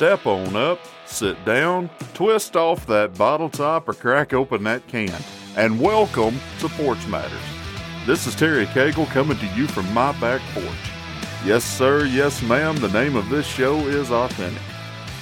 Step on up, sit down, twist off that bottle top, or crack open that can. And welcome to Porch Matters. This is Terry Cagle coming to you from my back porch. Yes, sir, yes, ma'am, the name of this show is Authentic.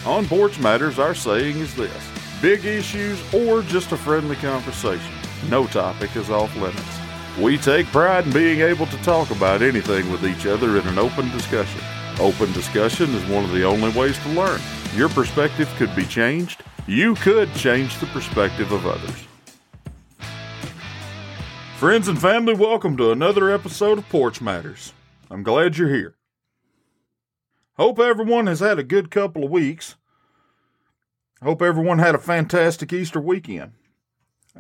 On Porch Matters, our saying is this big issues or just a friendly conversation. No topic is off limits. We take pride in being able to talk about anything with each other in an open discussion. Open discussion is one of the only ways to learn. Your perspective could be changed. You could change the perspective of others. Friends and family, welcome to another episode of Porch Matters. I'm glad you're here. Hope everyone has had a good couple of weeks. Hope everyone had a fantastic Easter weekend.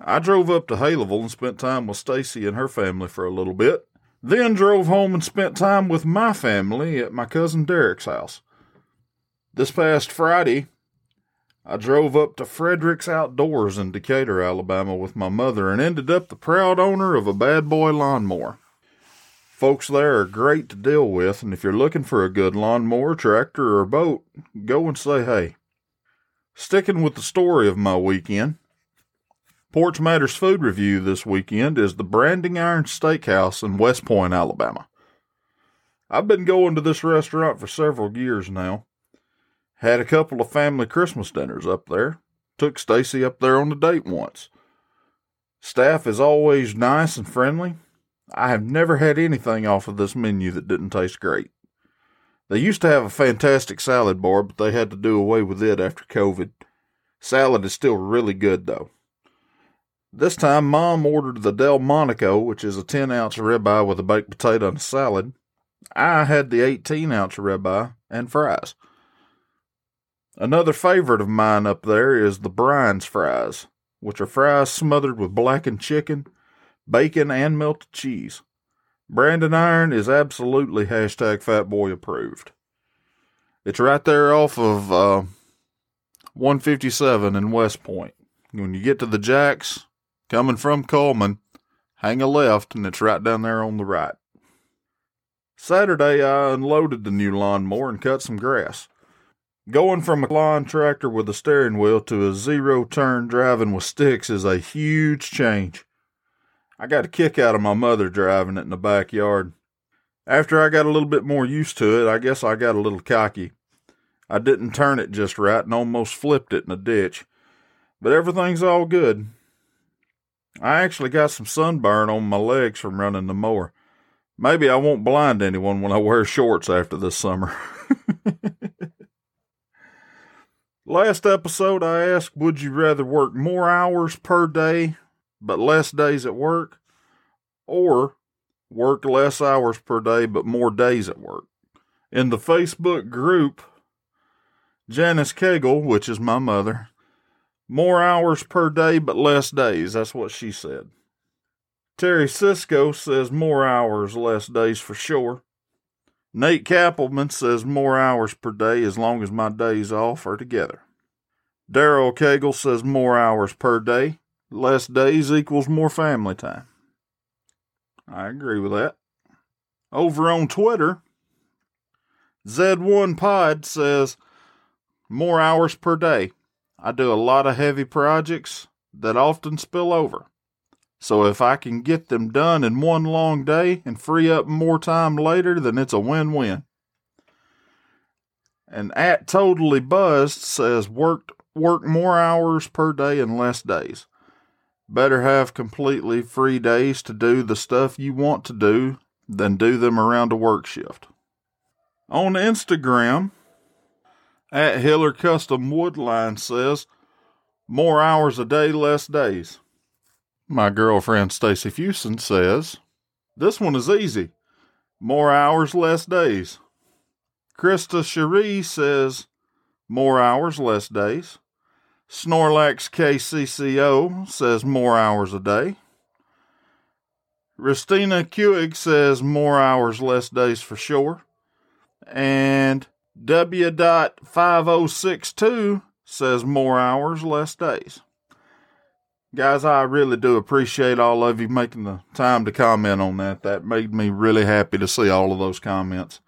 I drove up to Haleyville and spent time with Stacy and her family for a little bit. Then drove home and spent time with my family at my cousin Derek's house. This past Friday, I drove up to Frederick's Outdoors in Decatur, Alabama with my mother and ended up the proud owner of a bad boy lawnmower. Folks there are great to deal with, and if you're looking for a good lawnmower, tractor, or boat, go and say hey. Sticking with the story of my weekend, Porch Matters food review this weekend is the Brandin' Iron Steakhouse in West Point, Alabama. I've been going to this restaurant for several years now. Had a couple of family Christmas dinners up there. Took Stacy up there on a date once. Staff is always nice and friendly. I have never had anything off of this menu that didn't taste great. They used to have a fantastic salad bar, but they had to do away with it after COVID. Salad is still really good though. This time, Mom ordered the Delmonico, which is a 10 ounce ribeye with a baked potato and a salad. I had the 18 ounce ribeye and fries. Another favorite of mine up there is the Brian's fries, which are fries smothered with blackened chicken, bacon, and melted cheese. Brandin' Iron is absolutely hashtag fatboy approved. It's right there off of uh, 157 in West Point. When you get to the Jacks, coming from Cullman, hang a left and it's right down there on the right. Saturday, I unloaded the new lawnmower and cut some grass. Going from a lawn tractor with a steering wheel to a zero turn driving with sticks is a huge change. I got a kick out of my mother driving it in the backyard. After I got a little bit more used to it, I guess I got a little cocky. I didn't turn it just right and almost flipped it in a ditch. But everything's all good. I actually got some sunburn on my legs from running the mower. Maybe I won't blind anyone when I wear shorts after this summer. Last episode, I asked Would you rather work more hours per day but less days at work, or work less hours per day but more days at work? In the Facebook group, Janice Cagle, which is my mother, more hours per day, but less days. That's what she said. Terry Cisco says more hours, less days for sure. Nate Kappelman says more hours per day as long as my days off are together. Daryl Cagle says more hours per day, less days equals more family time. I agree with that. Over on Twitter, Z1 Pod says more hours per day. I do a lot of heavy projects that often spill over. So if I can get them done in one long day and free up more time later, then it's a win win. And at Totally Buzzed says worked work more hours per day and less days. Better have completely free days to do the stuff you want to do than do them around a work shift. On Instagram, at Hiller Custom Woodline says, more hours a day, less days. My girlfriend Stacy Fuson says, this one is easy. More hours, less days. Krista Cherie says, more hours, less days. Snorlax KCCO says more hours a day. Ristina Kuig says more hours, less days for sure. And W.5062 says more hours, less days. Guys, I really do appreciate all of you making the time to comment on that. That made me really happy to see all of those comments.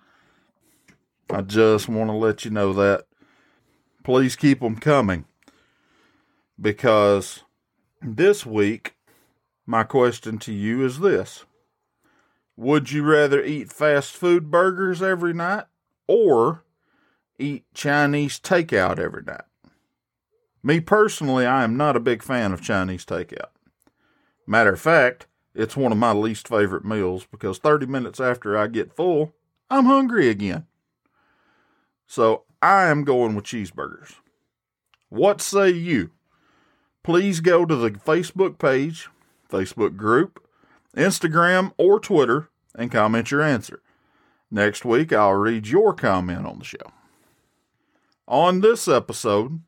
I just want to let you know that. Please keep them coming because this week, my question to you is this Would you rather eat fast food burgers every night or eat Chinese takeout every night? Me personally, I am not a big fan of Chinese takeout. Matter of fact, it's one of my least favorite meals because 30 minutes after I get full, I'm hungry again. So I am going with cheeseburgers. What say you? Please go to the Facebook page, Facebook group, Instagram, or Twitter and comment your answer. Next week, I'll read your comment on the show. On this episode,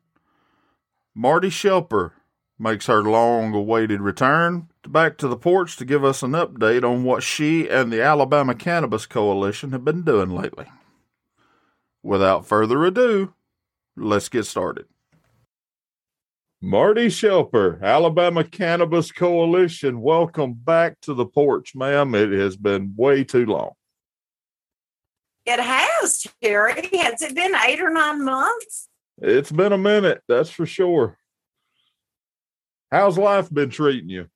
Marty Schelper makes her long awaited return back to the porch to give us an update on what she and the Alabama Cannabis Coalition have been doing lately. Without further ado, let's get started. Marty Schelper, Alabama Cannabis Coalition, welcome back to the porch, ma'am. It has been way too long. It has, Terry. Has it been eight or nine months? It's been a minute, that's for sure. How's life been treating you?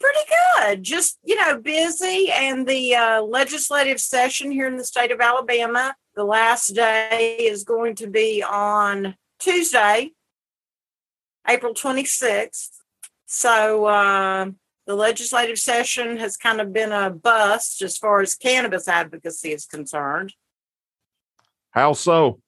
Pretty good. Just, you know, busy. And the uh, legislative session here in the state of Alabama, the last day is going to be on Tuesday, April 26th. So uh, the legislative session has kind of been a bust as far as cannabis advocacy is concerned. How so?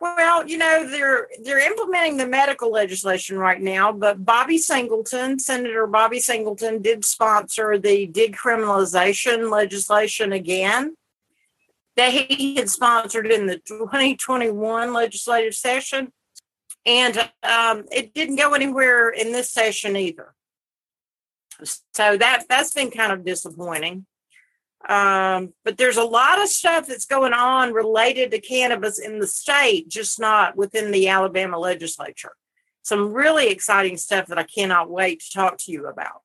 Well, you know, they're they're implementing the medical legislation right now, but Bobby Singleton, Senator Bobby Singleton did sponsor the decriminalization legislation again that he had sponsored in the 2021 legislative session. And um, it didn't go anywhere in this session either. So that that's been kind of disappointing. Um, but there's a lot of stuff that's going on related to cannabis in the state, just not within the Alabama legislature. Some really exciting stuff that I cannot wait to talk to you about.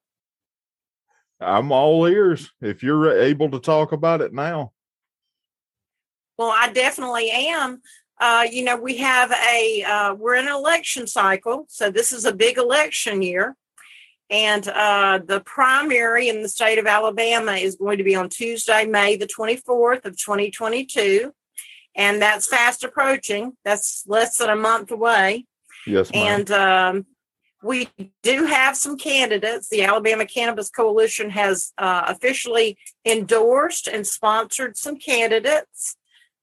I'm all ears if you're able to talk about it now. Well, I definitely am. Uh, you know, we have a, uh, we're in an election cycle. So this is a big election year. And uh, the primary in the state of Alabama is going to be on Tuesday, May the 24th of 2022. And that's fast approaching. That's less than a month away. Yes, ma'am. And um, we do have some candidates. The Alabama Cannabis Coalition has uh, officially endorsed and sponsored some candidates,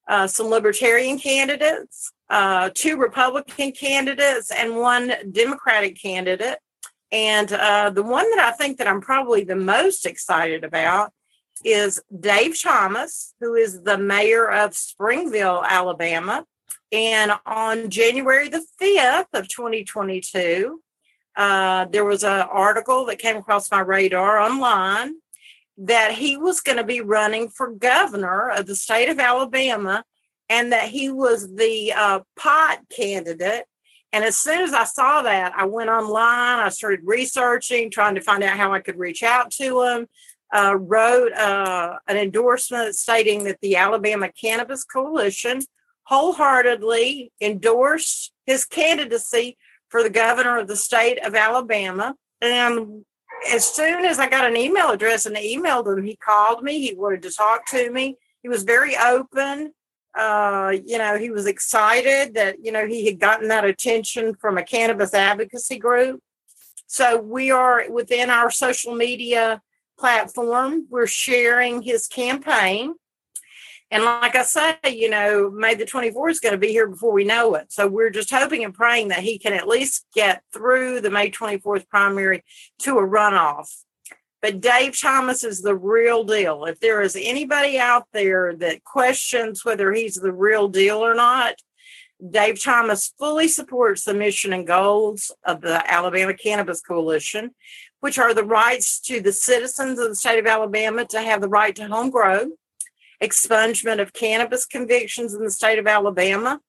uh, some Libertarian candidates, uh, two Republican candidates, and one Democratic candidate. And uh, the one that I think that I'm probably the most excited about is Dave Thomas, who is the mayor of Springville, Alabama. And on January the 5th of 2022, uh, there was an article that came across my radar online that he was going to be running for governor of the state of Alabama and that he was the uh, pot candidate and as soon as I saw that, I went online, I started researching, trying to find out how I could reach out to him. Uh, wrote uh, an endorsement stating that the Alabama Cannabis Coalition wholeheartedly endorsed his candidacy for the governor of the state of Alabama. And as soon as I got an email address and I emailed him, he called me. He wanted to talk to me. He was very open uh, you know, he was excited that, you know, he had gotten that attention from a cannabis advocacy group. So we are within our social media platform, we're sharing his campaign. And like I say, you know, May the 24th is going to be here before we know it. So we're just hoping and praying that he can at least get through the May 24th primary to a runoff. But Dave Thomas is the real deal. If there is anybody out there that questions whether he's the real deal or not, Dave Thomas fully supports the mission and goals of the Alabama Cannabis Coalition, which are the rights to the citizens of the state of Alabama to have the right to home grow, expungement of cannabis convictions in the state of Alabama,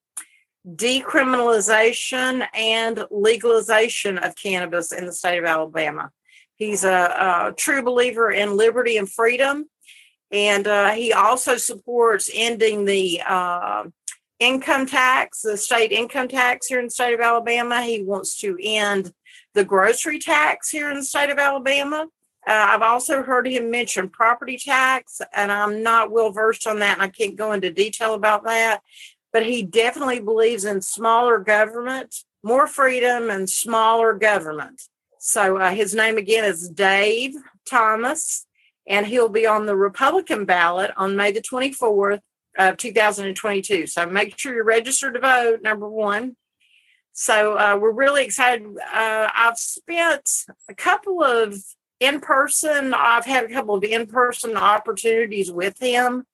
decriminalization and legalization of cannabis in the state of Alabama. He's a, a true believer in liberty and freedom. And uh, he also supports ending the uh, income tax, the state income tax here in the state of Alabama. He wants to end the grocery tax here in the state of Alabama. Uh, I've also heard him mention property tax, and I'm not well versed on that, and I can't go into detail about that. But he definitely believes in smaller government, more freedom, and smaller government. So uh, his name again is Dave Thomas, and he'll be on the Republican ballot on May the 24th of 2022. So make sure you're registered to vote, number one. So uh, we're really excited. Uh, I've spent a couple of in person, I've had a couple of in person opportunities with him.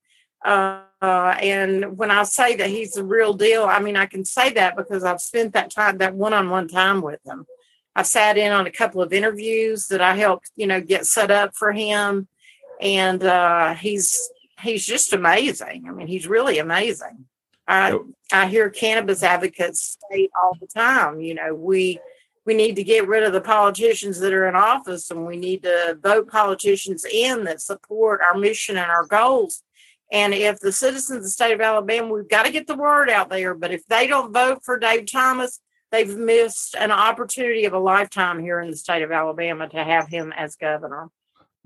Uh, and when I say that he's the real deal, I mean, I can say that because I've spent that time, that one on one time with him. I've sat in on a couple of interviews that I helped, you know, get set up for him. And uh, he's he's just amazing. I mean, he's really amazing. I I hear cannabis advocates say all the time, you know, we we need to get rid of the politicians that are in office and we need to vote politicians in that support our mission and our goals. And if the citizens of the state of Alabama, we've got to get the word out there. But if they don't vote for Dave Thomas, they've missed an opportunity of a lifetime here in the state of Alabama to have him as governor.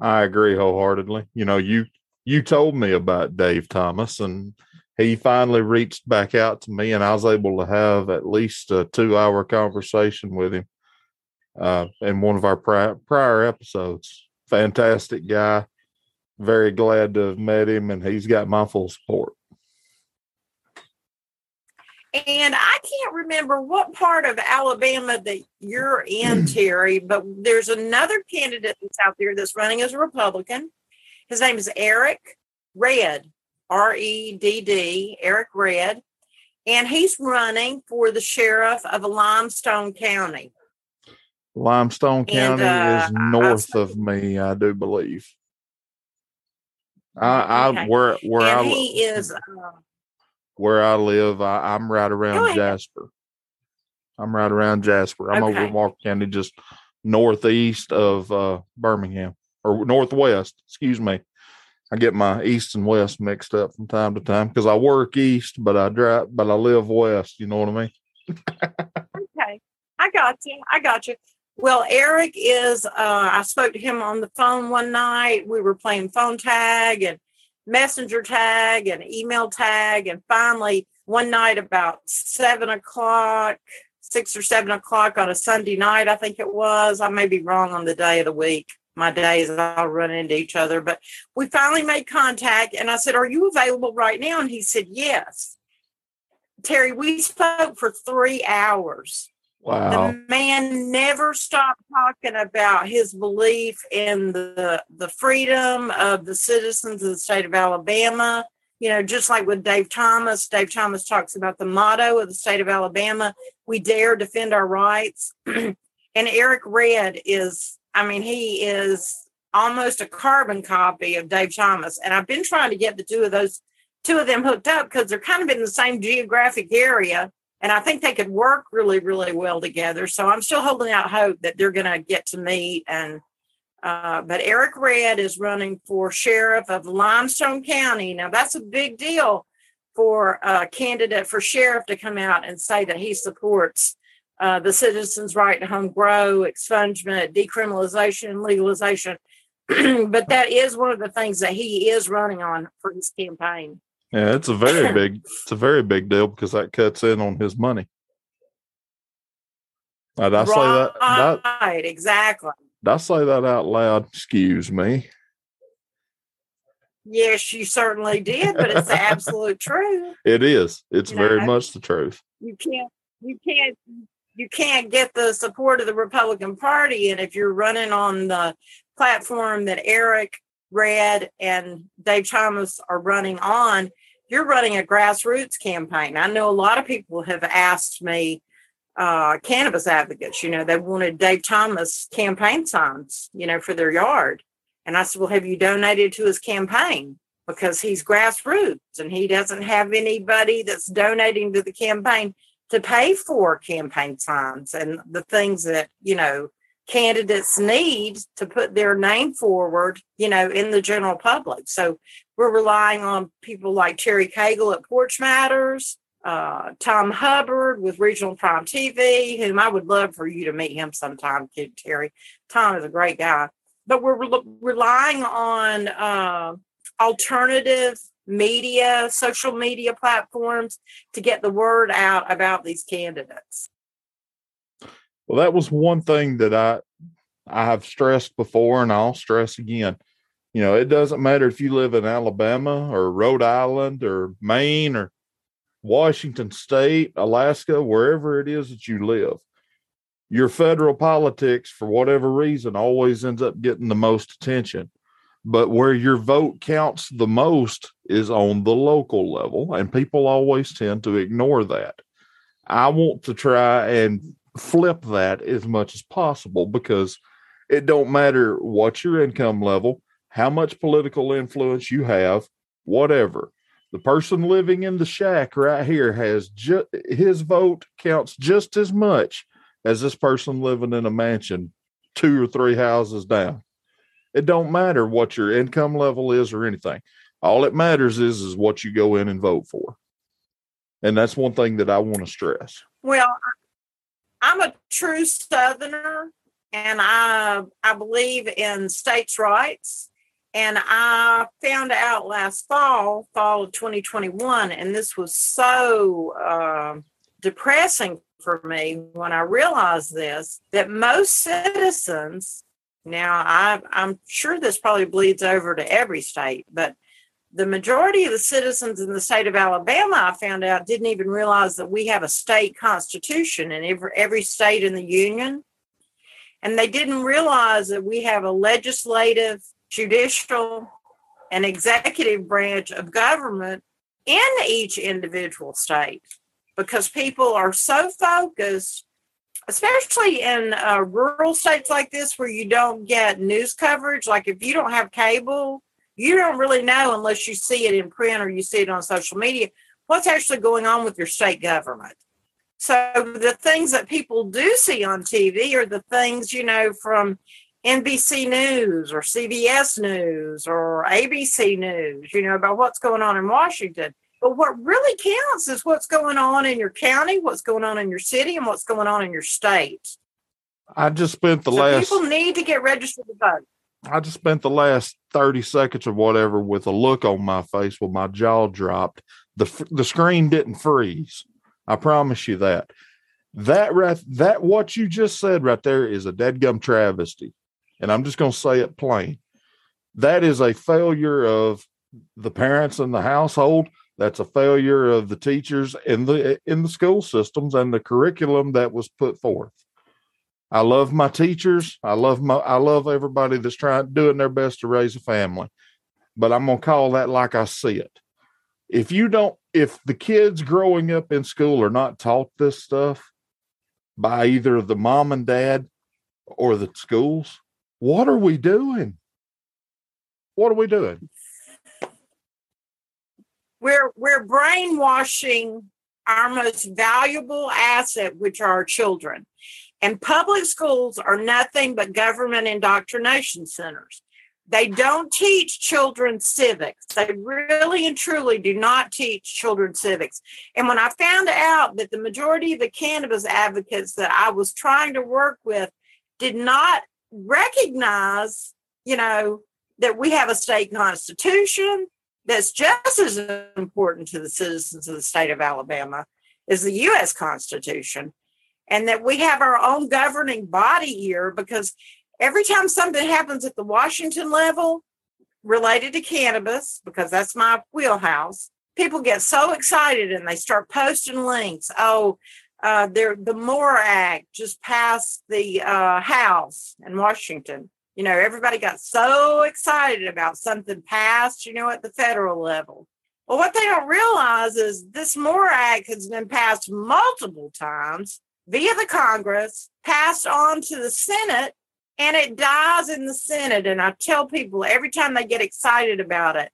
I agree wholeheartedly. You know, you you told me about Dave Thomas and he finally reached back out to me and I was able to have at least a two hour conversation with him uh, in one of our prior episodes. Fantastic guy. Very glad to have met him and he's got my full support. And I can't remember what part of Alabama that you're in, Terry, but there's another candidate that's out there that's running as a Republican. His name is Eric Redd, R E D D, Eric Redd. and he's running for the sheriff of Limestone County. Limestone County and, uh, is north of me, I do believe. I, okay. I where where and I he is uh, where I live. I, am right around Jasper. I'm right around Jasper. I'm okay. over Walker County, just northeast of uh, Birmingham or northwest. Excuse me. I get my east and west mixed up from time to time because I work east, but I drive, but I live west. You know what I mean? okay, I got you. I got you. Well, Eric is. Uh, I spoke to him on the phone one night. We were playing phone tag and messenger tag and email tag, and finally one night about seven o'clock, six or seven o'clock on a Sunday night, I think it was. I may be wrong on the day of the week my days all run into each other. But we finally made contact and I said, Are you available right now? And he said, Yes. Terry, we spoke for three hours. Wow. The man never stopped talking about his belief in the, the freedom of the citizens of the state of Alabama. You know, just like with Dave Thomas, Dave Thomas talks about the motto of the state of Alabama we dare defend our rights. and Eric Redd is I mean, he is almost a carbon copy of Dave Thomas. And I've been trying to get the two of those, two of them hooked up because they're kind of in the same geographic area. And I think they could work really, really well together. So I'm still holding out hope that they're going to get to meet. And, uh, but Eric Redd is running for sheriff of Limestone County. Now, that's a big deal for a candidate for sheriff to come out and say that he supports uh, the citizens' right to home grow, expungement, decriminalization, legalization. but that is one of the things that he is running on for his campaign. Yeah, it's a very big, it's a very big deal because that cuts in on his money. Did I right, say that? Right, exactly. Did I say that out loud? Excuse me. Yes, you certainly did, but it's the absolute truth. It is. It's you very know, much the truth. You can't you can't you can't get the support of the Republican Party. And if you're running on the platform that Eric Redd and Dave Thomas are running on, you're running a grassroots campaign. I know a lot of people have asked me, uh, cannabis advocates, you know, they wanted Dave Thomas campaign signs, you know, for their yard. And I said, Well, have you donated to his campaign? Because he's grassroots and he doesn't have anybody that's donating to the campaign to pay for campaign signs and the things that, you know, candidates need to put their name forward, you know, in the general public. So we're relying on people like Terry Cagle at Porch Matters, uh, Tom Hubbard with Regional Prime TV, whom I would love for you to meet him sometime, Kid Terry. Tom is a great guy. But we're re- relying on uh, alternative media, social media platforms to get the word out about these candidates. Well, that was one thing that I I have stressed before and I'll stress again. You know, it doesn't matter if you live in Alabama or Rhode Island or Maine or Washington State, Alaska, wherever it is that you live. Your federal politics, for whatever reason, always ends up getting the most attention. But where your vote counts the most is on the local level, and people always tend to ignore that. I want to try and flip that as much as possible because it don't matter what your income level, how much political influence you have, whatever. The person living in the shack right here has just his vote counts just as much as this person living in a mansion two or three houses down. It don't matter what your income level is or anything. All it matters is is what you go in and vote for. And that's one thing that I want to stress. Well, I'm a true southerner and I I believe in states' rights. And I found out last fall, fall of 2021, and this was so uh, depressing for me when I realized this that most citizens, now I, I'm sure this probably bleeds over to every state, but the majority of the citizens in the state of Alabama, I found out, didn't even realize that we have a state constitution in every, every state in the union. And they didn't realize that we have a legislative judicial, and executive branch of government in each individual state because people are so focused, especially in uh, rural states like this where you don't get news coverage. Like if you don't have cable, you don't really know unless you see it in print or you see it on social media what's actually going on with your state government. So the things that people do see on TV are the things, you know, from NBC News or CBS News or ABC News, you know, about what's going on in Washington. But what really counts is what's going on in your county, what's going on in your city, and what's going on in your state. I just spent the so last. People need to get registered to vote. I just spent the last 30 seconds or whatever with a look on my face with my jaw dropped. The, the screen didn't freeze. I promise you that. That right, that what you just said right there is a dead gum travesty and I'm just going to say it plain. That is a failure of the parents and the household. That's a failure of the teachers in the in the school systems and the curriculum that was put forth. I love my teachers. I love my I love everybody that's trying doing their best to raise a family. But I'm to call that like I see it. If you don't if the kids growing up in school are not taught this stuff by either the mom and dad or the schools, what are we doing? What are we doing? We're we're brainwashing our most valuable asset, which are our children. And public schools are nothing but government indoctrination centers. They don't teach children civics. They really and truly do not teach children civics. And when I found out that the majority of the cannabis advocates that I was trying to work with did not recognize, you know, that we have a state constitution that's just as important to the citizens of the state of Alabama as the U.S. Constitution, and that we have our own governing body here because every time something happens at the Washington level related to cannabis, because that's my wheelhouse, people get so excited and they start posting links. Oh, uh, there, the MORE Act just passed the uh, House in Washington. You know, everybody got so excited about something passed, you know, at the federal level. Well, what they don't realize is this MORE Act has been passed multiple times via the Congress, passed on to the Senate, and it dies in the Senate. And I tell people every time they get excited about it,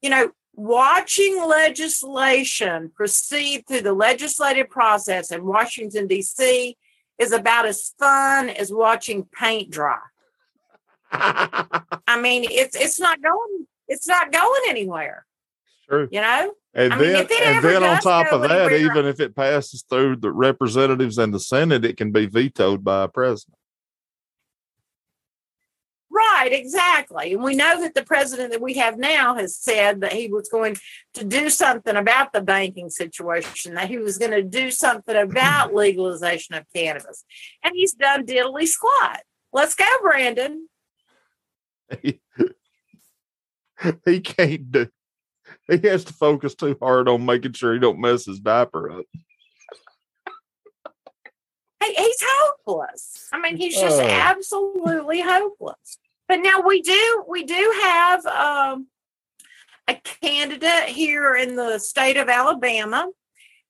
you know, watching legislation proceed through the legislative process in Washington, D.C. is about as fun as watching paint dry. I mean, it's it's not going it's not going anywhere. True. You know? And I mean, then, and then on top of that, anywhere- even if it passes through the representatives and the Senate, it can be vetoed by a president. Right, exactly. And we know that the president that we have now has said that he was going to do something about the banking situation, that he was going to do something about legalization of cannabis. And he's done diddly squat. Let's go, Brandon. he can't do. He has to focus too hard on making sure he don't mess his diaper up. He, he's hopeless. I mean, he's just Oh. absolutely hopeless. But now we do we do have um, a candidate here in the state of Alabama.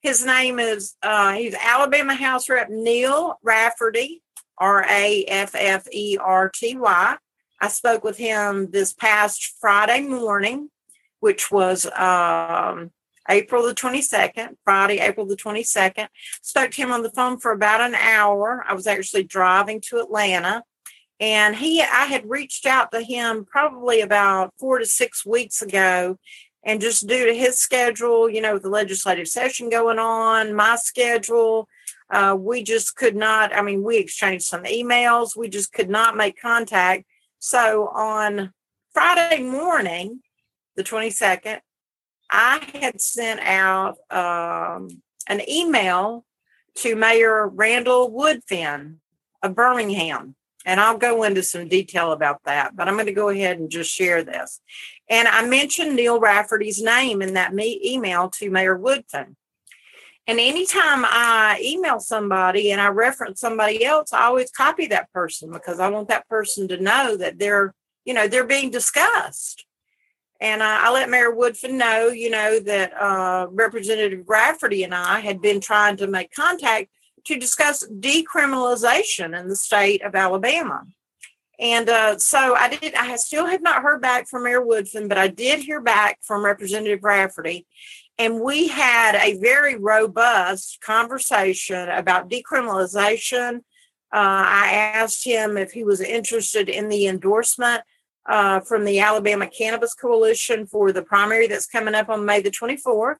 His name is uh, he's Alabama House Rep Neil Rafferty, R A F F E R T Y. I spoke with him this past Friday morning, which was um, April the 22nd, Friday, April the 22nd. Spoke to him on the phone for about an hour. I was actually driving to Atlanta. And he, I had reached out to him probably about four to six weeks ago. And just due to his schedule, you know, the legislative session going on, my schedule, uh, we just could not. I mean, we exchanged some emails. We just could not make contact. So on Friday morning, the 22nd, I had sent out um, an email to Mayor Randall Woodfin of Birmingham. And I'll go into some detail about that, but I'm going to go ahead and just share this. And I mentioned Neil Rafferty's name in that me- email to Mayor Woodfin. And anytime I email somebody and I reference somebody else, I always copy that person because I want that person to know that they're, you know, they're being discussed. And I, I let Mayor Woodfin know, you know, that uh, Representative Rafferty and I had been trying to make contact to discuss decriminalization in the state of Alabama. And uh, so I did. I still have not heard back from Mayor Woodfin, but I did hear back from Representative Rafferty, and we had a very robust conversation about decriminalization. Uh, I asked him if he was interested in the endorsement uh, from the Alabama Cannabis Coalition for the primary that's coming up on May the 24th.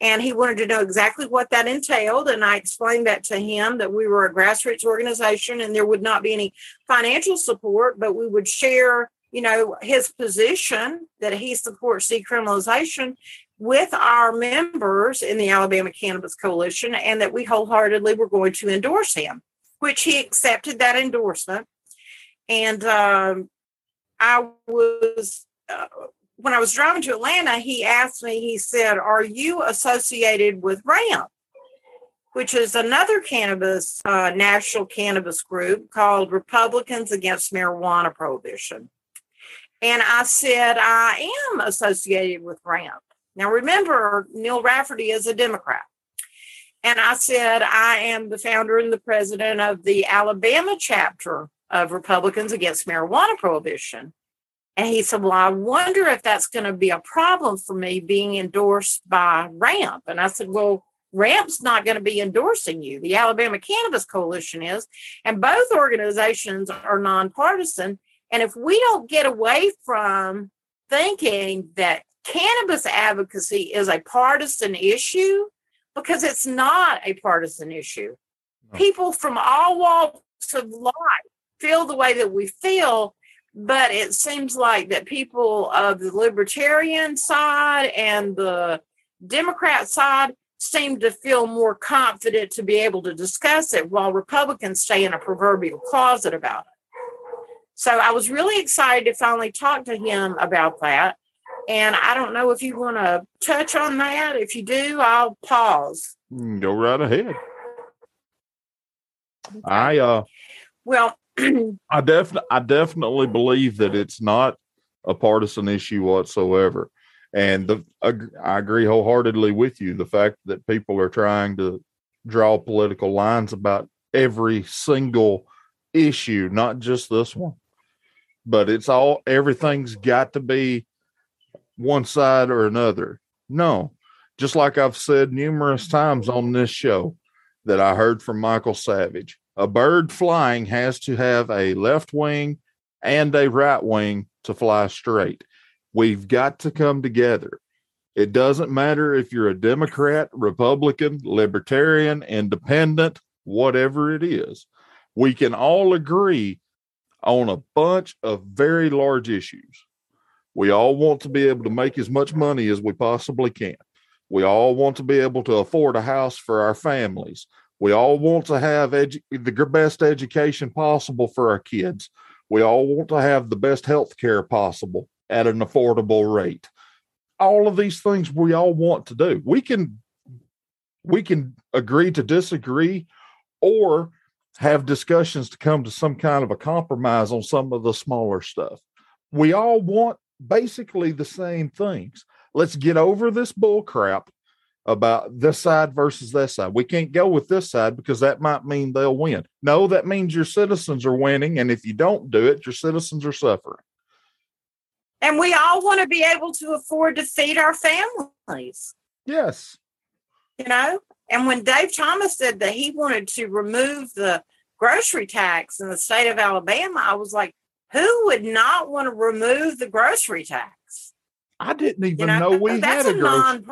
And he wanted to know exactly what that entailed. And I explained that to him that we were a grassroots organization and there would not be any financial support, but we would share, you know, his position that he supports decriminalization with our members in the Alabama Cannabis Coalition and that we wholeheartedly were going to endorse him, which he accepted that endorsement. And um, I was, uh, when I was driving to Atlanta, he asked me, he said, Are you associated with RAMP? Which is another cannabis, uh, national cannabis group called Republicans Against Marijuana Prohibition. And I said, I am associated with RAMP. Now, remember, Neil Rafferty is a Democrat. And I said, I am the founder and the president of the Alabama chapter of Republicans Against Marijuana Prohibition. And he said, Well, I wonder if that's going to be a problem for me being endorsed by RAMP. And I said, Well, RAMP's not going to be endorsing you. The Alabama Cannabis Coalition is. And both organizations are nonpartisan. And if we don't get away from thinking that cannabis advocacy is a partisan issue, because it's not a partisan issue, No. people from all walks of life feel the way that we feel but it seems like that people of the libertarian side and the democrat side seem to feel more confident to be able to discuss it while republicans stay in a proverbial closet about it. So i was really excited to finally talk to him about that and i don't know if you want to touch on that. If you do i'll pause. Mm, Go right ahead. I uh well I definitely I definitely believe that it's not a partisan issue whatsoever. And the I agree wholeheartedly with you. The fact that people are trying to draw political lines about every single issue, not just this one, but it's all everything's got to be one side or another. No, just like I've said numerous times on this show that I heard from Michael Savage, a bird flying has to have a left wing and a right wing to fly straight. We've got to come together. It doesn't matter if you're a Democrat, Republican, Libertarian, Independent, whatever it is. We can all agree on a bunch of very large issues. We all want to be able to make as much money as we possibly can. We all want to be able to afford a house for our families. We all want to have edu- the best education possible for our kids. We all want to have the best health care possible at an affordable rate. All of these things we all want to do. We can we can agree to disagree or have discussions to come to some kind of a compromise on some of the smaller stuff. We all want basically the same things. Let's get over this bull crap about this side versus that side. We can't go with this side because that might mean they'll win. No, that means your citizens are winning. And if you don't do it, your citizens are suffering. And we all want to be able to afford to feed our families. Yes. You know, and when Dave Thomas said that he wanted to remove the grocery tax in the state of Alabama, I was like, who would not want to remove the grocery tax? I didn't even you know, know we had a, a grocery.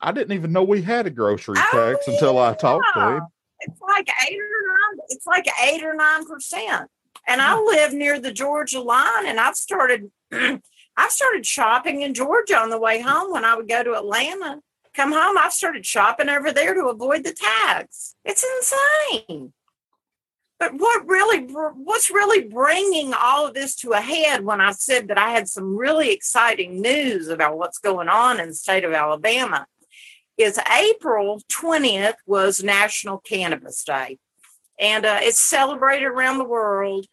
I didn't even know we had a grocery oh, tax until I talked to him. It's like eight or nine. It's like eight or nine percent. And I hmm. live near the Georgia line, and I've started. I started shopping in Georgia on the way home when I would go to Atlanta. Come home, I've started shopping over there to avoid the tax. It's insane. But what really, what's really bringing all of this to a head when I said that I had some really exciting news about what's going on in the state of Alabama is April 20th was National Cannabis Day. And uh, it's celebrated around the world.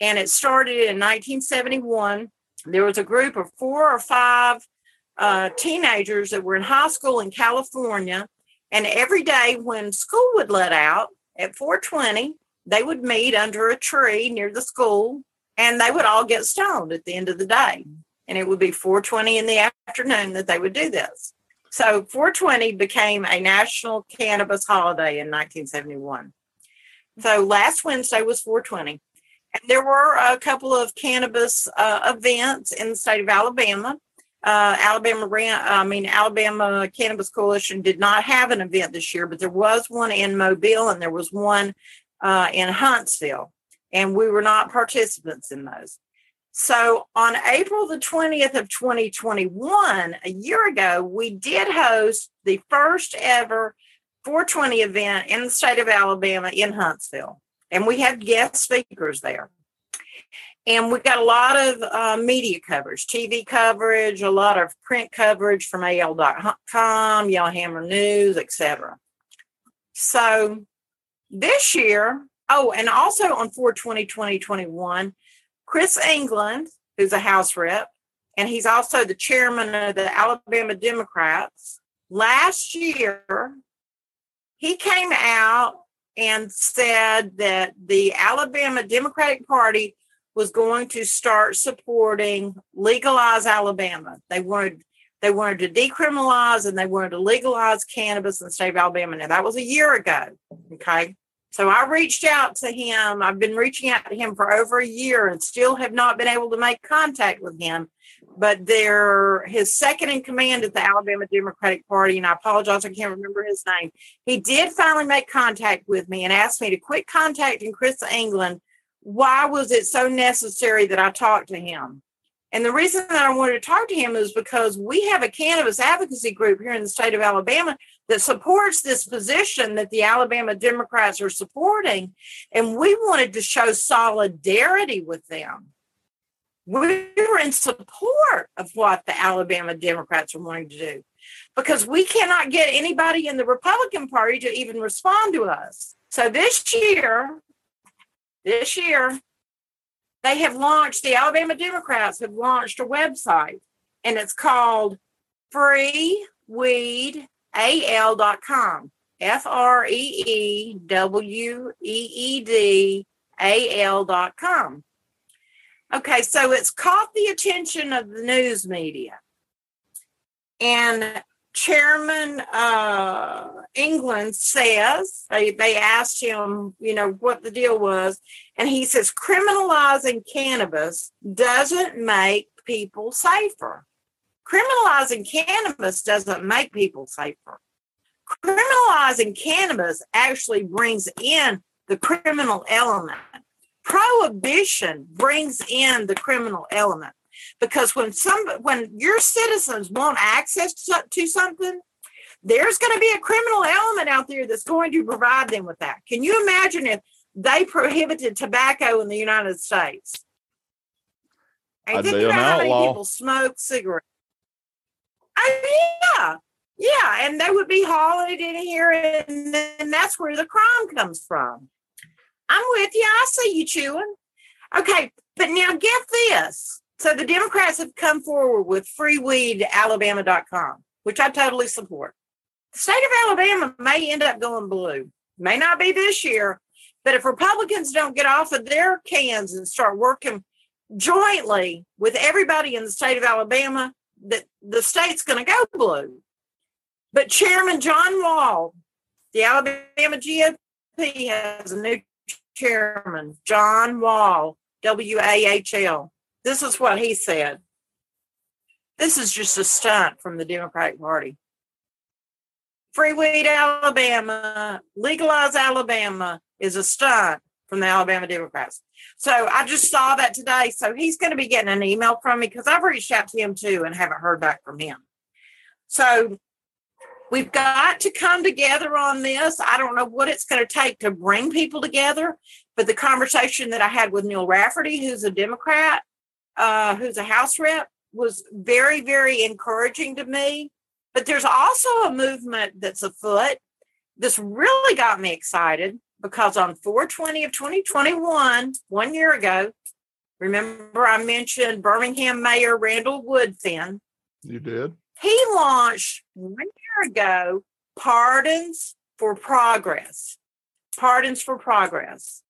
And it started in 1971. There was a group of four or five uh, teenagers that were in high school in California. And every day when school would let out at 420, they would meet under a tree near the school and they would all get stoned at the end of the day. And it would be 420 in the afternoon that they would do this. So 420 became a national cannabis holiday in 1971. So last Wednesday was 420. And there were a couple of cannabis uh, events in the state of Alabama. Uh, Alabama ran, I mean, Alabama Cannabis Coalition did not have an event this year, but there was one in Mobile and there was one uh, in Huntsville, and we were not participants in those. So on April the 20th of 2021, a year ago, we did host the first ever 420 event in the state of Alabama in Huntsville. And we had guest speakers there. And we got a lot of uh, media coverage, TV coverage, a lot of print coverage from AL.com, Yellowhammer News, etc. So this year, oh, and also on 420 2021, Chris England, who's a House rep, and he's also the chairman of the Alabama Democrats. Last year, he came out and said that the Alabama Democratic Party was going to start supporting legalize Alabama. They wanted they wanted to decriminalize and they wanted to legalize cannabis in the state of Alabama. Now that was a year ago. Okay. So I reached out to him. I've been reaching out to him for over a year and still have not been able to make contact with him. But they're his second in command at the Alabama Democratic Party, and I apologize, I can't remember his name. He did finally make contact with me and asked me to quit contacting Chris England. Why was it so necessary that I talk to him? And the reason that I wanted to talk to him is because we have a cannabis advocacy group here in the state of Alabama that supports this position that the Alabama Democrats are supporting. And we wanted to show solidarity with them. We were in support of what the Alabama Democrats are wanting to do because we cannot get anybody in the Republican Party to even respond to us. So this year, this year, they have launched, the Alabama Democrats have launched a website and it's called freeweedal.com. F R E E W E E D A L.com. Okay, so it's caught the attention of the news media. And Chairman uh, England says, they, they asked him, you know, what the deal was. And he says, criminalizing cannabis doesn't make people safer. Criminalizing cannabis doesn't make people safer. Criminalizing cannabis actually brings in the criminal element. Prohibition brings in the criminal element because when some when your citizens want access to, to something, there's going to be a criminal element out there that's going to provide them with that. Can you imagine if they prohibited tobacco in the United States? And think about how many people smoke cigarettes. Oh yeah, yeah, and they would be hauling in here, and then that's where the crime comes from. I'm with you. I see you chewing. Okay, but now get this. So the Democrats have come forward with freeweedalabama.com, which I totally support. The state of Alabama may end up going blue. May not be this year, but if Republicans don't get off of their cans and start working jointly with everybody in the state of Alabama, that the state's going to go blue. But Chairman John Wahl, the Alabama GOP has a new chairman, John Wahl, W A H L. This is what he said. This is just a stunt from the Democratic Party. Free weed Alabama, legalize Alabama is a stunt from the Alabama Democrats. So I just saw that today. So he's going to be getting an email from me because I've reached out to him too and haven't heard back from him. So we've got to come together on this. I don't know what it's going to take to bring people together, but the conversation that I had with Neil Rafferty, who's a Democrat, uh, who's a House rep, was very, very encouraging to me. But there's also a movement that's afoot. This really got me excited because on 420 of 2021, one year ago, remember I mentioned Birmingham Mayor Randall Woodfin. You did? He launched one year ago Pardons for Progress. Pardons for Progress.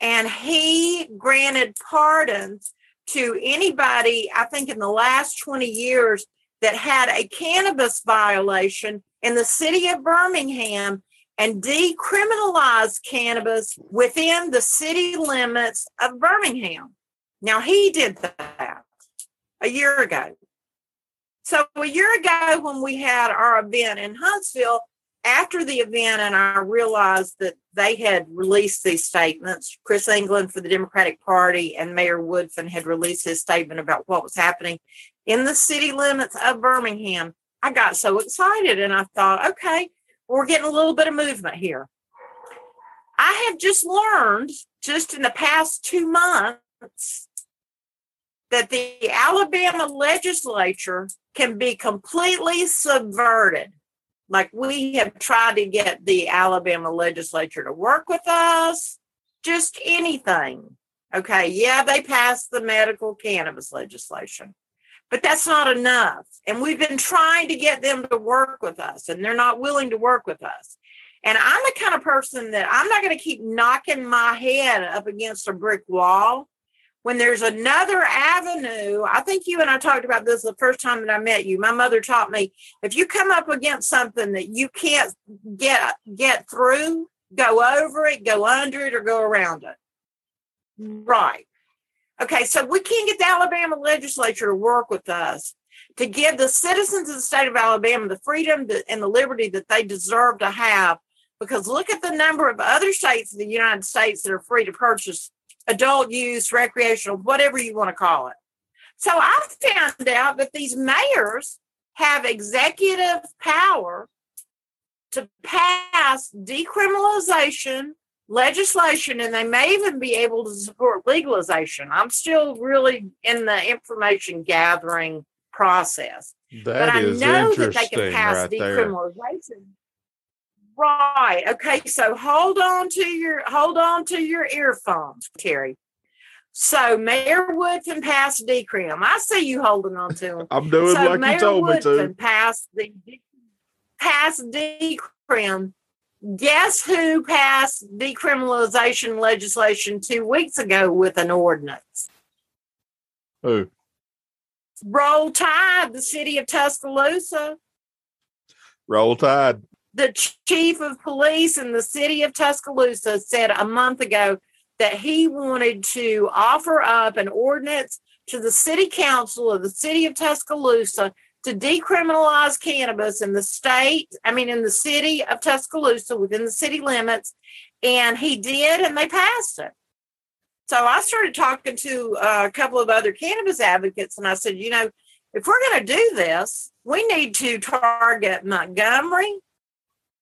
And he granted pardons to anybody, I think in the last 20 years, that had a cannabis violation in the city of Birmingham and decriminalized cannabis within the city limits of Birmingham. Now, he did that a year ago. So, a year ago, when we had our event in Huntsville, after the event, and I realized that they had released these statements, Chris England for the Democratic Party and Mayor Woodfin had released his statement about what was happening in the city limits of Birmingham. I got so excited and I thought, okay, we're getting a little bit of movement here. I have just learned, just in the past two months, that the Alabama legislature can be completely subverted. Like we have tried to get the Alabama legislature to work with us, just anything. Okay, yeah, they passed the medical cannabis legislation, but that's not enough. And we've been trying to get them to work with us, and they're not willing to work with us. And I'm the kind of person that I'm not going to keep knocking my head up against a brick wall when there's another avenue, I think you and I talked about this the first time that I met you. My mother taught me if you come up against something that you can't get get through, go over it, go under it, or go around it. Right. Okay, so we can't get the Alabama legislature to work with us to give the citizens of the state of Alabama the freedom and the liberty that they deserve to have. Because look at the number of other states in the United States that are free to purchase adult use, recreational, whatever you want to call it. So I found out that these mayors have executive power to pass decriminalization legislation, and they may even be able to support legalization. I'm still really in the information gathering process, but I know that they can pass right there. decriminalization. Right. Okay. So hold on to your hold on to your earphones, Terry. So Mayor Woodfin passed decrim. I see you holding on to them. I'm doing so like Mayor you told me to. Woodfin passed the passed decrim. Guess who passed decriminalization legislation two weeks ago with an ordinance? Who? Roll Tide, the city of Tuscaloosa. Roll Tide. the chief of police in the city of Tuscaloosa said a month ago that he wanted to offer up an ordinance to the city council of the city of Tuscaloosa to decriminalize cannabis in the state, I mean, in the city of Tuscaloosa within the city limits. And he did, and they passed it. So I started talking to uh, a couple of other cannabis advocates, and I said, you know, if we're going to do this, we need to target Montgomery,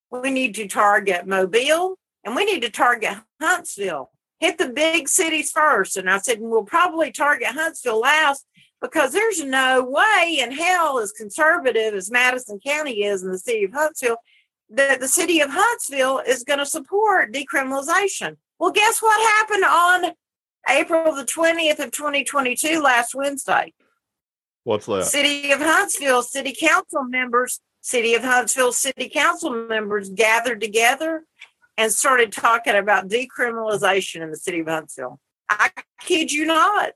we need to target Mobile, and we need to target Huntsville. Hit the big cities first. And I said, we'll probably target Huntsville last because there's no way in hell, as conservative as Madison County is in the city of Huntsville, that the city of Huntsville is going to support decriminalization. Well, guess what happened on April the 20th of 2022, last Wednesday? What's that? City of Huntsville city council members, City of Huntsville city council members gathered together and started talking about decriminalization in the city of Huntsville. I kid you not.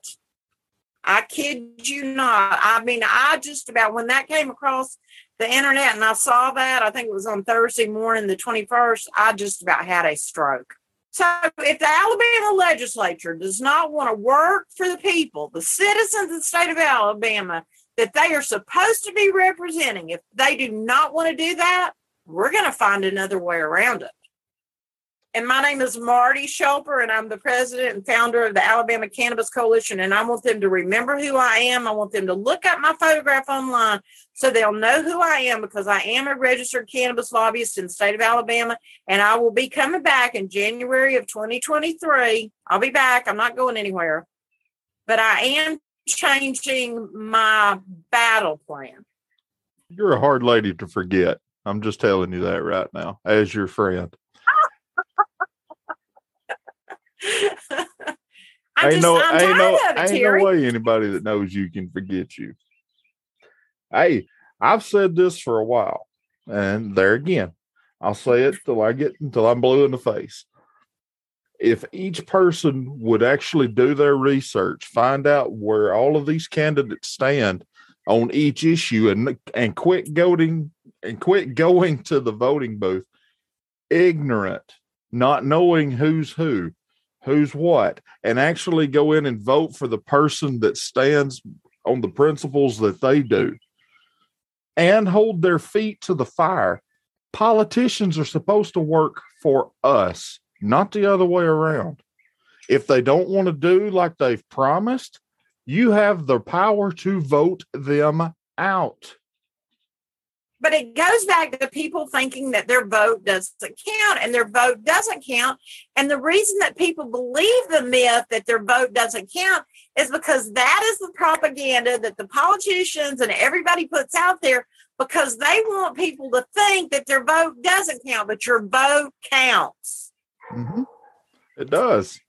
I kid you not. I mean, I just about when that came across the internet and I saw that, I think it was on Thursday morning, the 21st, I just about had a stroke. So if the Alabama legislature does not want to work for the people, the citizens of the state of Alabama that they are supposed to be representing, if they do not want to do that, we're going to find another way around it. And my name is Marty Schelper, and I'm the president and founder of the Alabama Cannabis Coalition. And I want them to remember who I am. I want them to look up my photograph online so they'll know who I am because I am a registered cannabis lobbyist in the state of Alabama. And I will be coming back in January of 2023. I'll be back. I'm not going anywhere, but I am changing my battle plan. You're a hard lady to forget. I'm just telling you that right now, as your friend. I'm ain't just, no, I'm ain't tired no, of it, ain't Terry. no way anybody that knows you can forget you. Hey, I've said this for a while, and there again, I'll say it till I get until I'm blue in the face. If each person would actually do their research, find out where all of these candidates stand on each issue, and and quit goading and quit going to the voting booth ignorant, not knowing who's who, who's what, and actually go in and vote for the person that stands on the principles that they do and hold their feet to the fire. Politicians are supposed to work for us, not the other way around. If they don't want to do like they've promised, you have the power to vote them out. But it goes back to people thinking that their vote doesn't count and their vote doesn't count. And the reason that people believe the myth that their vote doesn't count is because that is the propaganda that the politicians and everybody puts out there because they want people to think that their vote doesn't count, but your vote counts. Mhm. It does.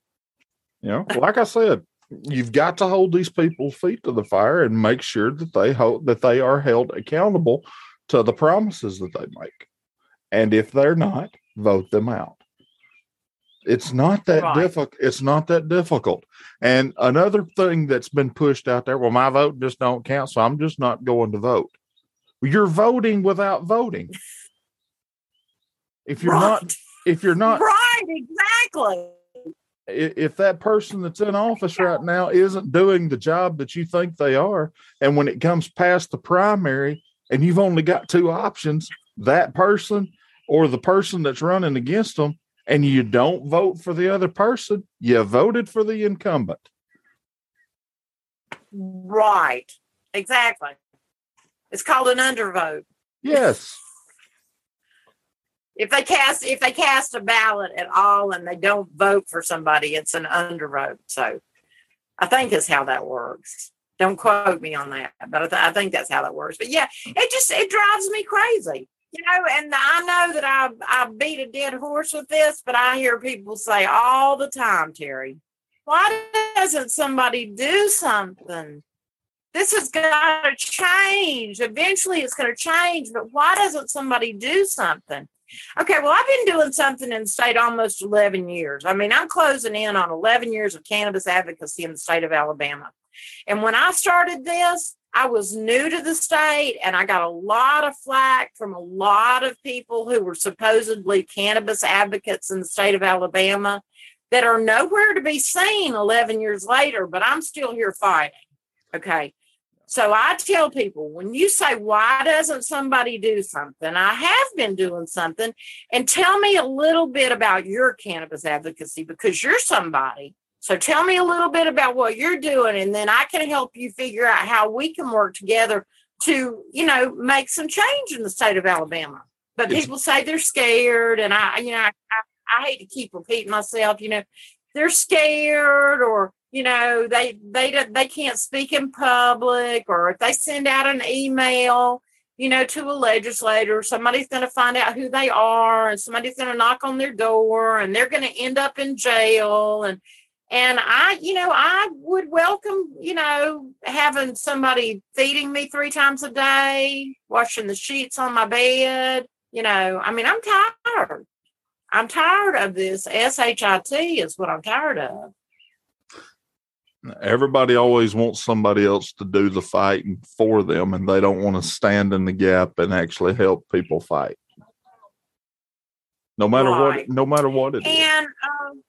You know, like I said, you've got to hold these people's feet to the fire and make sure that they hold that they are held accountable to the promises that they make. And if they're not, vote them out. It's not that Right. difficult. It's not that difficult. And another thing that's been pushed out there, well, my vote just don't count, so I'm just not going to vote. You're voting without voting. If you're not, if you're not right, exactly. i- if that person that's in office right now isn't doing the job that you think they are, and when it comes past the primary and you've only got two options, that person or the person that's running against them, and you don't vote for the other person, you voted for the incumbent. Right. Exactly. It's called an undervote. Yes. If they cast if they cast a ballot at all and they don't vote for somebody, it's an undervote. So I think is how that works. Don't quote me on that, but I, th- I think that's how that works. But yeah, it just it drives me crazy, you know. And I know that I I beat a dead horse with this, but I hear people say all the time, Terry, why doesn't somebody do something? This has got to change. Eventually, it's going to change. But why doesn't somebody do something? Okay, well, I've been doing something in the state almost 11 years. I mean, I'm closing in on 11 years of cannabis advocacy in the state of Alabama. And when I started this, I was new to the state and I got a lot of flack from a lot of people who were supposedly cannabis advocates in the state of Alabama that are nowhere to be seen 11 years later, but I'm still here fighting. Okay. So I tell people when you say, why doesn't somebody do something? I have been doing something. And tell me a little bit about your cannabis advocacy because you're somebody. So tell me a little bit about what you're doing, and then I can help you figure out how we can work together to, you know, make some change in the state of Alabama. But It's- people say they're scared, and I, you know, I, I, I hate to keep repeating myself. You know, they're scared, or you know, they they don't- they can't speak in public, or if they send out an email, you know, to a legislator, somebody's going to find out who they are, and somebody's going to knock on their door, and they're going to end up in jail, and and I, you know, I would welcome, you know, having somebody feeding me three times a day, washing the sheets on my bed. You know, I mean, I'm tired. I'm tired of this. SHIT is what I'm tired of. Everybody always wants somebody else to do the fighting for them, and they don't want to stand in the gap and actually help people fight. No matter Right. what, no matter what it is. And um,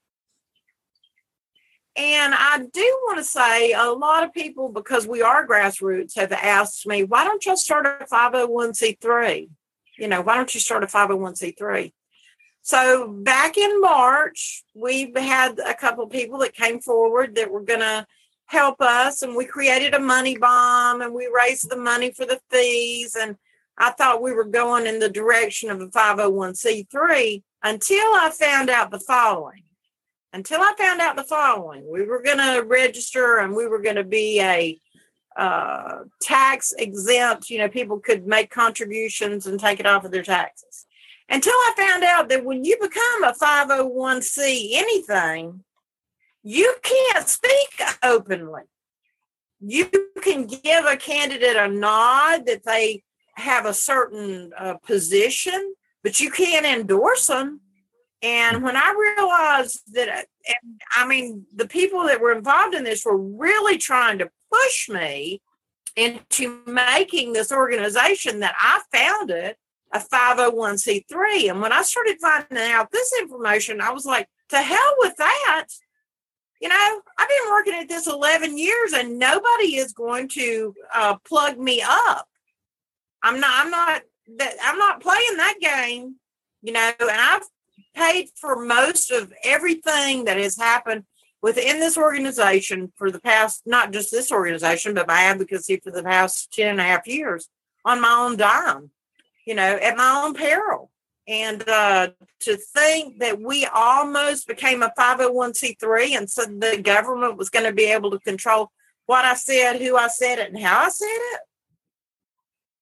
and I do want to say a lot of people, because we are grassroots, have asked me, why don't you start a 501c3? You know, why don't you start a 501c3? So back in March, we had a couple people that came forward that were going to help us, and we created a money bomb and we raised the money for the fees. And I thought we were going in the direction of a 501c3 until I found out the following. Until I found out the following, we were going to register and we were going to be a uh, tax exempt. You know, people could make contributions and take it off of their taxes. Until I found out that when you become a 501c anything, you can't speak openly. You can give a candidate a nod that they have a certain uh, position, but you can't endorse them. And when I realized that, I mean, the people that were involved in this were really trying to push me into making this organization that I founded a 501c3. And when I started finding out this information, I was like, to hell with that. You know, I've been working at this 11 years and nobody is going to uh, plug me up. I'm not, I'm not, I'm not playing that game, you know, and I've paid for most of everything that has happened within this organization for the past, not just this organization, but my advocacy for the past 10 and a half years on my own dime, you know, at my own peril. And uh, to think that we almost became a 501c3 and so the government was going to be able to control what I said, who I said it, and how I said it,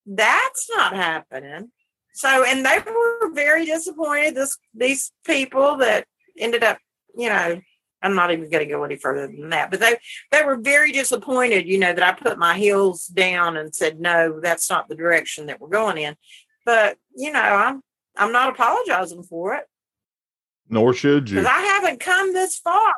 that's not happening. So, and they were very disappointed. This these people that ended up, you know, I'm not even going to go any further than that, but they they were very disappointed. You know that I put my heels down and said, no, that's not the direction that we're going in. But you know, I'm I'm not apologizing for it Nor should you. because I haven't come this far.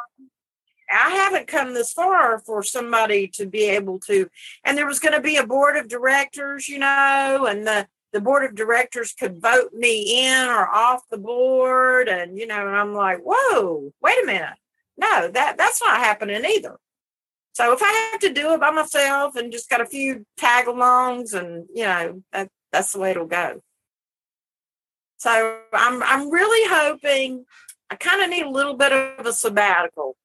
I haven't come this far for somebody to be able to, and there was going to be a board of directors, you know, and the the board of directors could vote me in or off the board, and you know, and I'm like, whoa, wait a minute, no, that that's not happening either. So if I have to do it by myself and just got a few tag-alongs, and you know, that that's the way it'll go. So I'm I'm really hoping I kind of need a little bit of a sabbatical.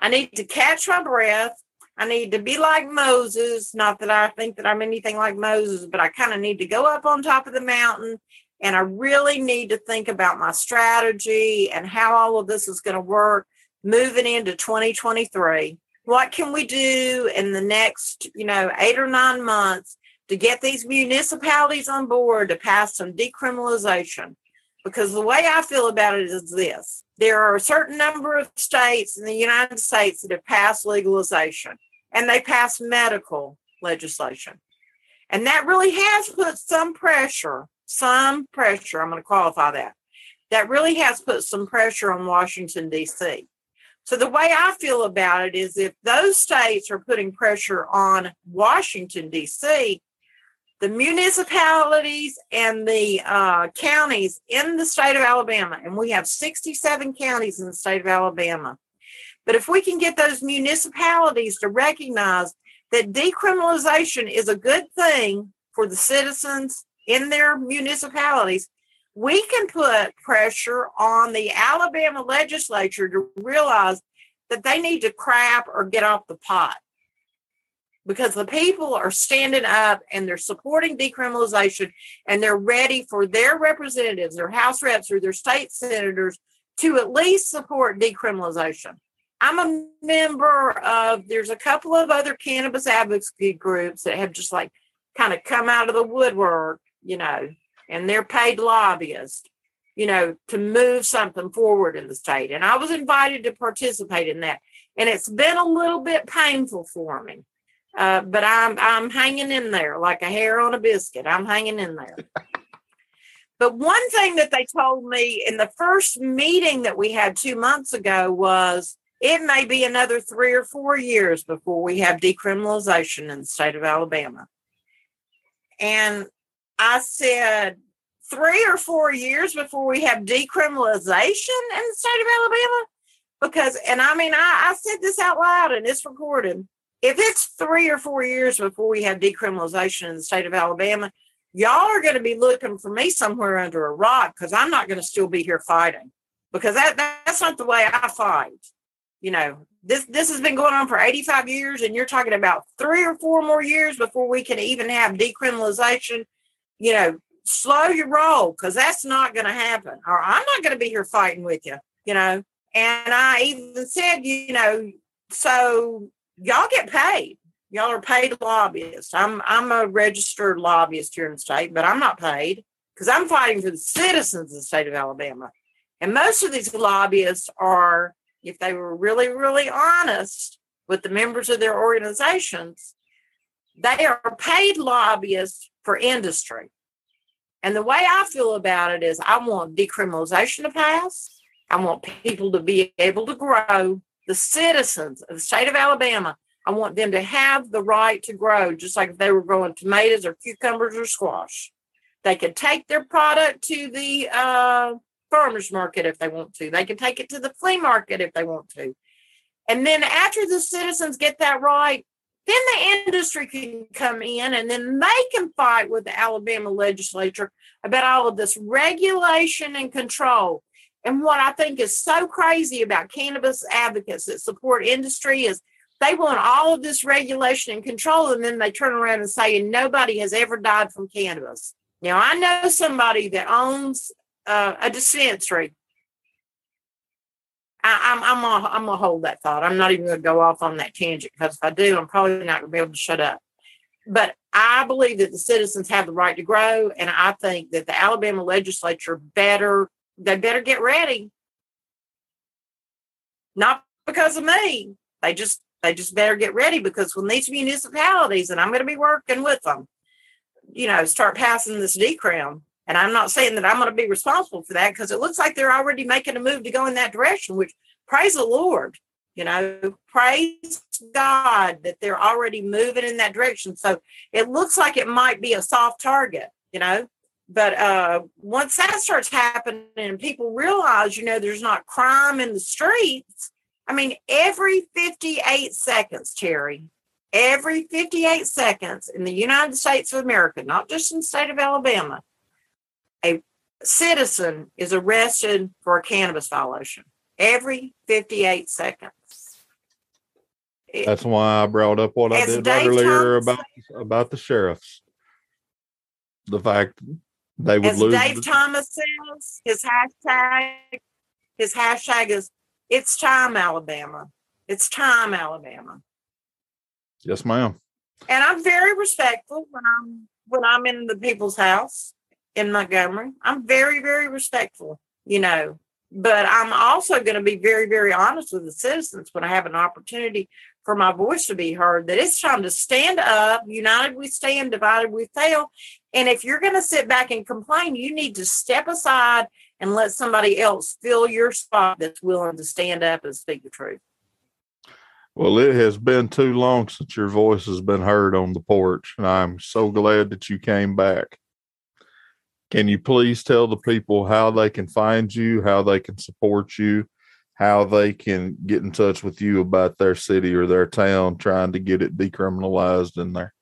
I need to catch my breath. I need to be like Moses. Not that I think that I'm anything like Moses, but I kind of need to go up on top of the mountain and I really need to think about my strategy and how all of this is going to work moving into 2023. What can we do in the next, you know, eight or nine months to get these municipalities on board to pass some decriminalization? Because the way I feel about it is this there are a certain number of states in the United States that have passed legalization and they passed medical legislation. And that really has put some pressure, some pressure, I'm going to qualify that. That really has put some pressure on Washington, D.C. So the way I feel about it is if those states are putting pressure on Washington, D.C., the municipalities and the uh, counties in the state of Alabama, and we have 67 counties in the state of Alabama. But if we can get those municipalities to recognize that decriminalization is a good thing for the citizens in their municipalities, we can put pressure on the Alabama legislature to realize that they need to crap or get off the pot because the people are standing up and they're supporting decriminalization and they're ready for their representatives, their House reps, or their state senators to at least support decriminalization. I'm a member of, there's a couple of other cannabis advocacy groups that have just like kind of come out of the woodwork, you know, and they're paid lobbyists, you know, to move something forward in the state. And I was invited to participate in that. And it's been a little bit painful for me. Uh, but I'm I'm hanging in there like a hair on a biscuit. I'm hanging in there. but one thing that they told me in the first meeting that we had two months ago was it may be another three or four years before we have decriminalization in the state of Alabama. And I said, three or four years before we have decriminalization in the state of Alabama? Because, and I mean, I, I said this out loud and it's recorded. If it's three or four years before we have decriminalization in the state of Alabama, y'all are going to be looking for me somewhere under a rock because I'm not going to still be here fighting because that that's not the way I fight. You know, this this has been going on for 85 years, and you're talking about three or four more years before we can even have decriminalization. You know, slow your roll because that's not going to happen. Or I'm not going to be here fighting with you. You know, and I even said, you know, so y'all get paid. Y'all are paid lobbyists. I'm I'm a registered lobbyist here in the state, but I'm not paid because I'm fighting for the citizens of the state of Alabama. And most of these lobbyists are if they were really, really honest with the members of their organizations, they are paid lobbyists for industry. And the way I feel about it is I want decriminalization to pass. I want people to be able to grow. The citizens of the state of Alabama, I want them to have the right to grow, just like if they were growing tomatoes or cucumbers or squash. They could take their product to the uh, farmers market if they want to. They can take it to the flea market if they want to. And then after the citizens get that right, then the industry can come in and then they can fight with the Alabama legislature about all of this regulation and control. And what I think is so crazy about cannabis advocates that support industry is they want all of this regulation and control, and then they turn around and say, nobody has ever died from cannabis. Now, I know somebody that owns uh, a dispensary. I, am I'm, I'm gonna, I'm gonna hold that thought. I'm not even gonna go off on that tangent because if I do, I'm probably not gonna be able to shut up. But I believe that the citizens have the right to grow, and I think that the Alabama legislature better they better get ready. Not because of me. They just they just better get ready because when these municipalities, and I'm to be working with them, you know, start passing this decrim, and I'm not saying that I'm going to be responsible for that because it looks like they're already making a move to go in that direction, which praise the Lord, you know, praise God that they're already moving in that direction. So it looks like it might be a soft target, you know. But uh, once that starts happening and people realize, you know, there's not crime in the streets, I mean, every 58 seconds, Terry, every 58 seconds in the United States of America, not just in the state of Alabama, a citizen is arrested for a cannabis violation every 58 seconds. That's why I brought up what I did Dave earlier Thomas about about the sheriffs. The fact they would as lose. Dave the- Thomas says his hashtag his hashtag is it's time Alabama. It's time Alabama. Yes, ma'am. And I'm very respectful when I'm when I'm in the people's house in Montgomery. I'm very, very respectful, you know, but I'm also going to be very, very honest with the citizens when I have an opportunity for my voice to be heard that it's time to stand up. United we stand, divided we fail. And if you're going to sit back and complain, you need to step aside and let somebody else fill your spot that's willing to stand up and speak the truth. Well, it has been too long since your voice has been heard on the porch, and I'm so glad that you came back. Can you please tell the people how they can find you, how they can support you, how they can get in touch with you about their city or their town trying to get it decriminalized in there.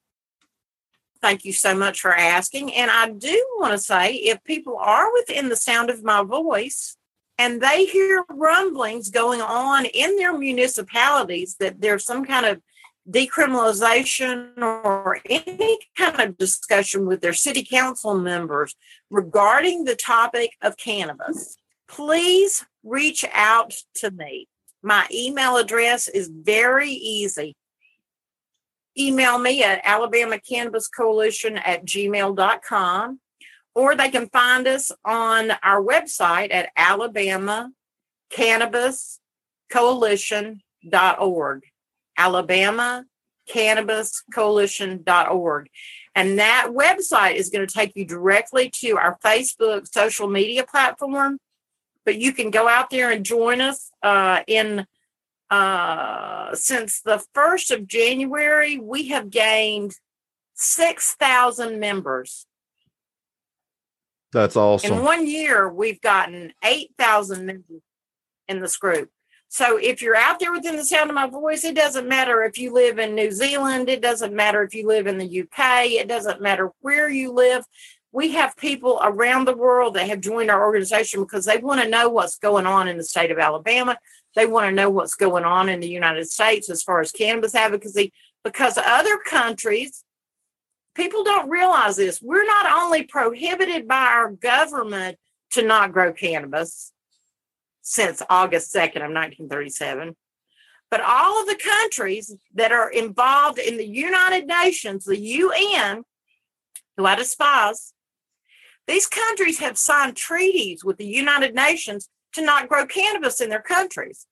Thank you so much for asking. And I do want to say if people are within the sound of my voice and they hear rumblings going on in their municipalities that there's some kind of decriminalization or any kind of discussion with their city council members regarding the topic of cannabis, please reach out to me. My email address is very easy. Email me at Alabama Cannabis Coalition at gmail.com, or they can find us on our website at Alabama Cannabis Coalition.org. Alabama Cannabis Coalition.org. And that website is going to take you directly to our Facebook social media platform. But you can go out there and join us uh, in uh, since the 1st of January, we have gained 6,000 members. That's awesome. In one year, we've gotten 8,000 members in this group. So if you're out there within the sound of my voice, it doesn't matter if you live in New Zealand, it doesn't matter if you live in the UK, it doesn't matter where you live. We have people around the world that have joined our organization because they want to know what's going on in the state of Alabama. They want to know what's going on in the United States as far as cannabis advocacy because other countries, people don't realize this. We're not only prohibited by our government to not grow cannabis, since August 2nd of 1937. But all of the countries that are involved in the United Nations, the UN, who I despise, these countries have signed treaties with the United Nations to not grow cannabis in their countries.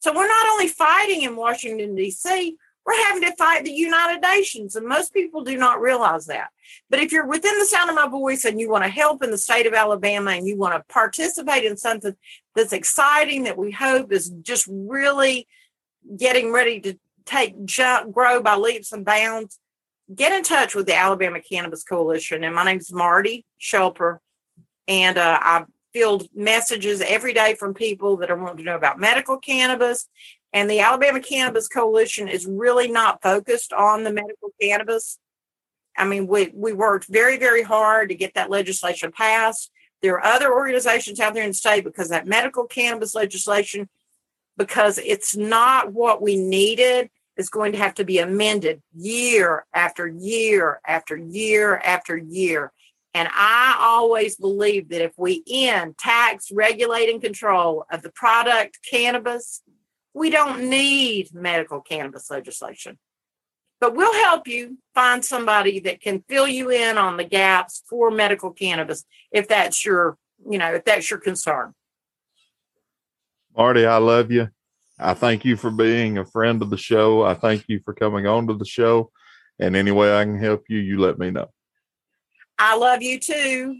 So we're not only fighting in Washington, D.C., we're having to fight the United Nations, and most people do not realize that. But if you're within the sound of my voice and you want to help in the state of Alabama and you want to participate in something that's exciting that we hope is just really getting ready to take jump, grow by leaps and bounds, get in touch with the Alabama Cannabis Coalition. And my name is Marty Schelper, and uh, I field messages every day from people that are wanting to know about medical cannabis and the Alabama Cannabis Coalition is really not focused on the medical cannabis. I mean, we, we worked very, very hard to get that legislation passed. There are other organizations out there in the state because that medical cannabis legislation, because it's not what we needed, is going to have to be amended year after year after year after year. And I always believe that if we end tax, regulate, and control of the product cannabis, we don't need medical cannabis legislation, but we'll help you find somebody that can fill you in on the gaps for medical cannabis if that's your, you know, if that's your concern. Marty, I love you. I thank you for being a friend of the show. I thank you for coming on to the show. And any way I can help you, you let me know. I love you too.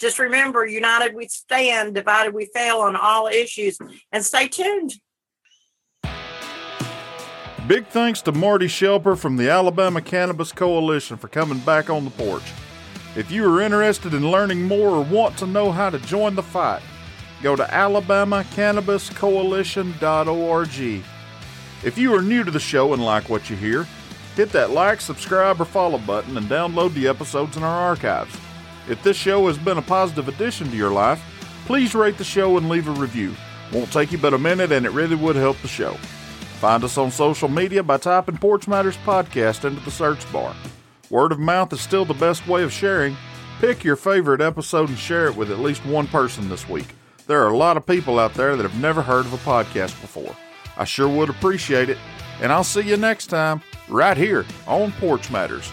Just remember, united we stand, divided we fail on all issues. And stay tuned. Big thanks to Marty Schelper from the Alabama Cannabis Coalition for coming back on the porch. If you are interested in learning more or want to know how to join the fight, go to alabamacannabiscoalition.org. If you are new to the show and like what you hear, hit that like, subscribe, or follow button and download the episodes in our archives. If this show has been a positive addition to your life, please rate the show and leave a review. Won't take you but a minute and it really would help the show. Find us on social media by typing Porch Matters Podcast into the search bar. Word of mouth is still the best way of sharing. Pick your favorite episode and share it with at least one person this week. There are a lot of people out there that have never heard of a podcast before. I sure would appreciate it. And I'll see you next time, right here on Porch Matters.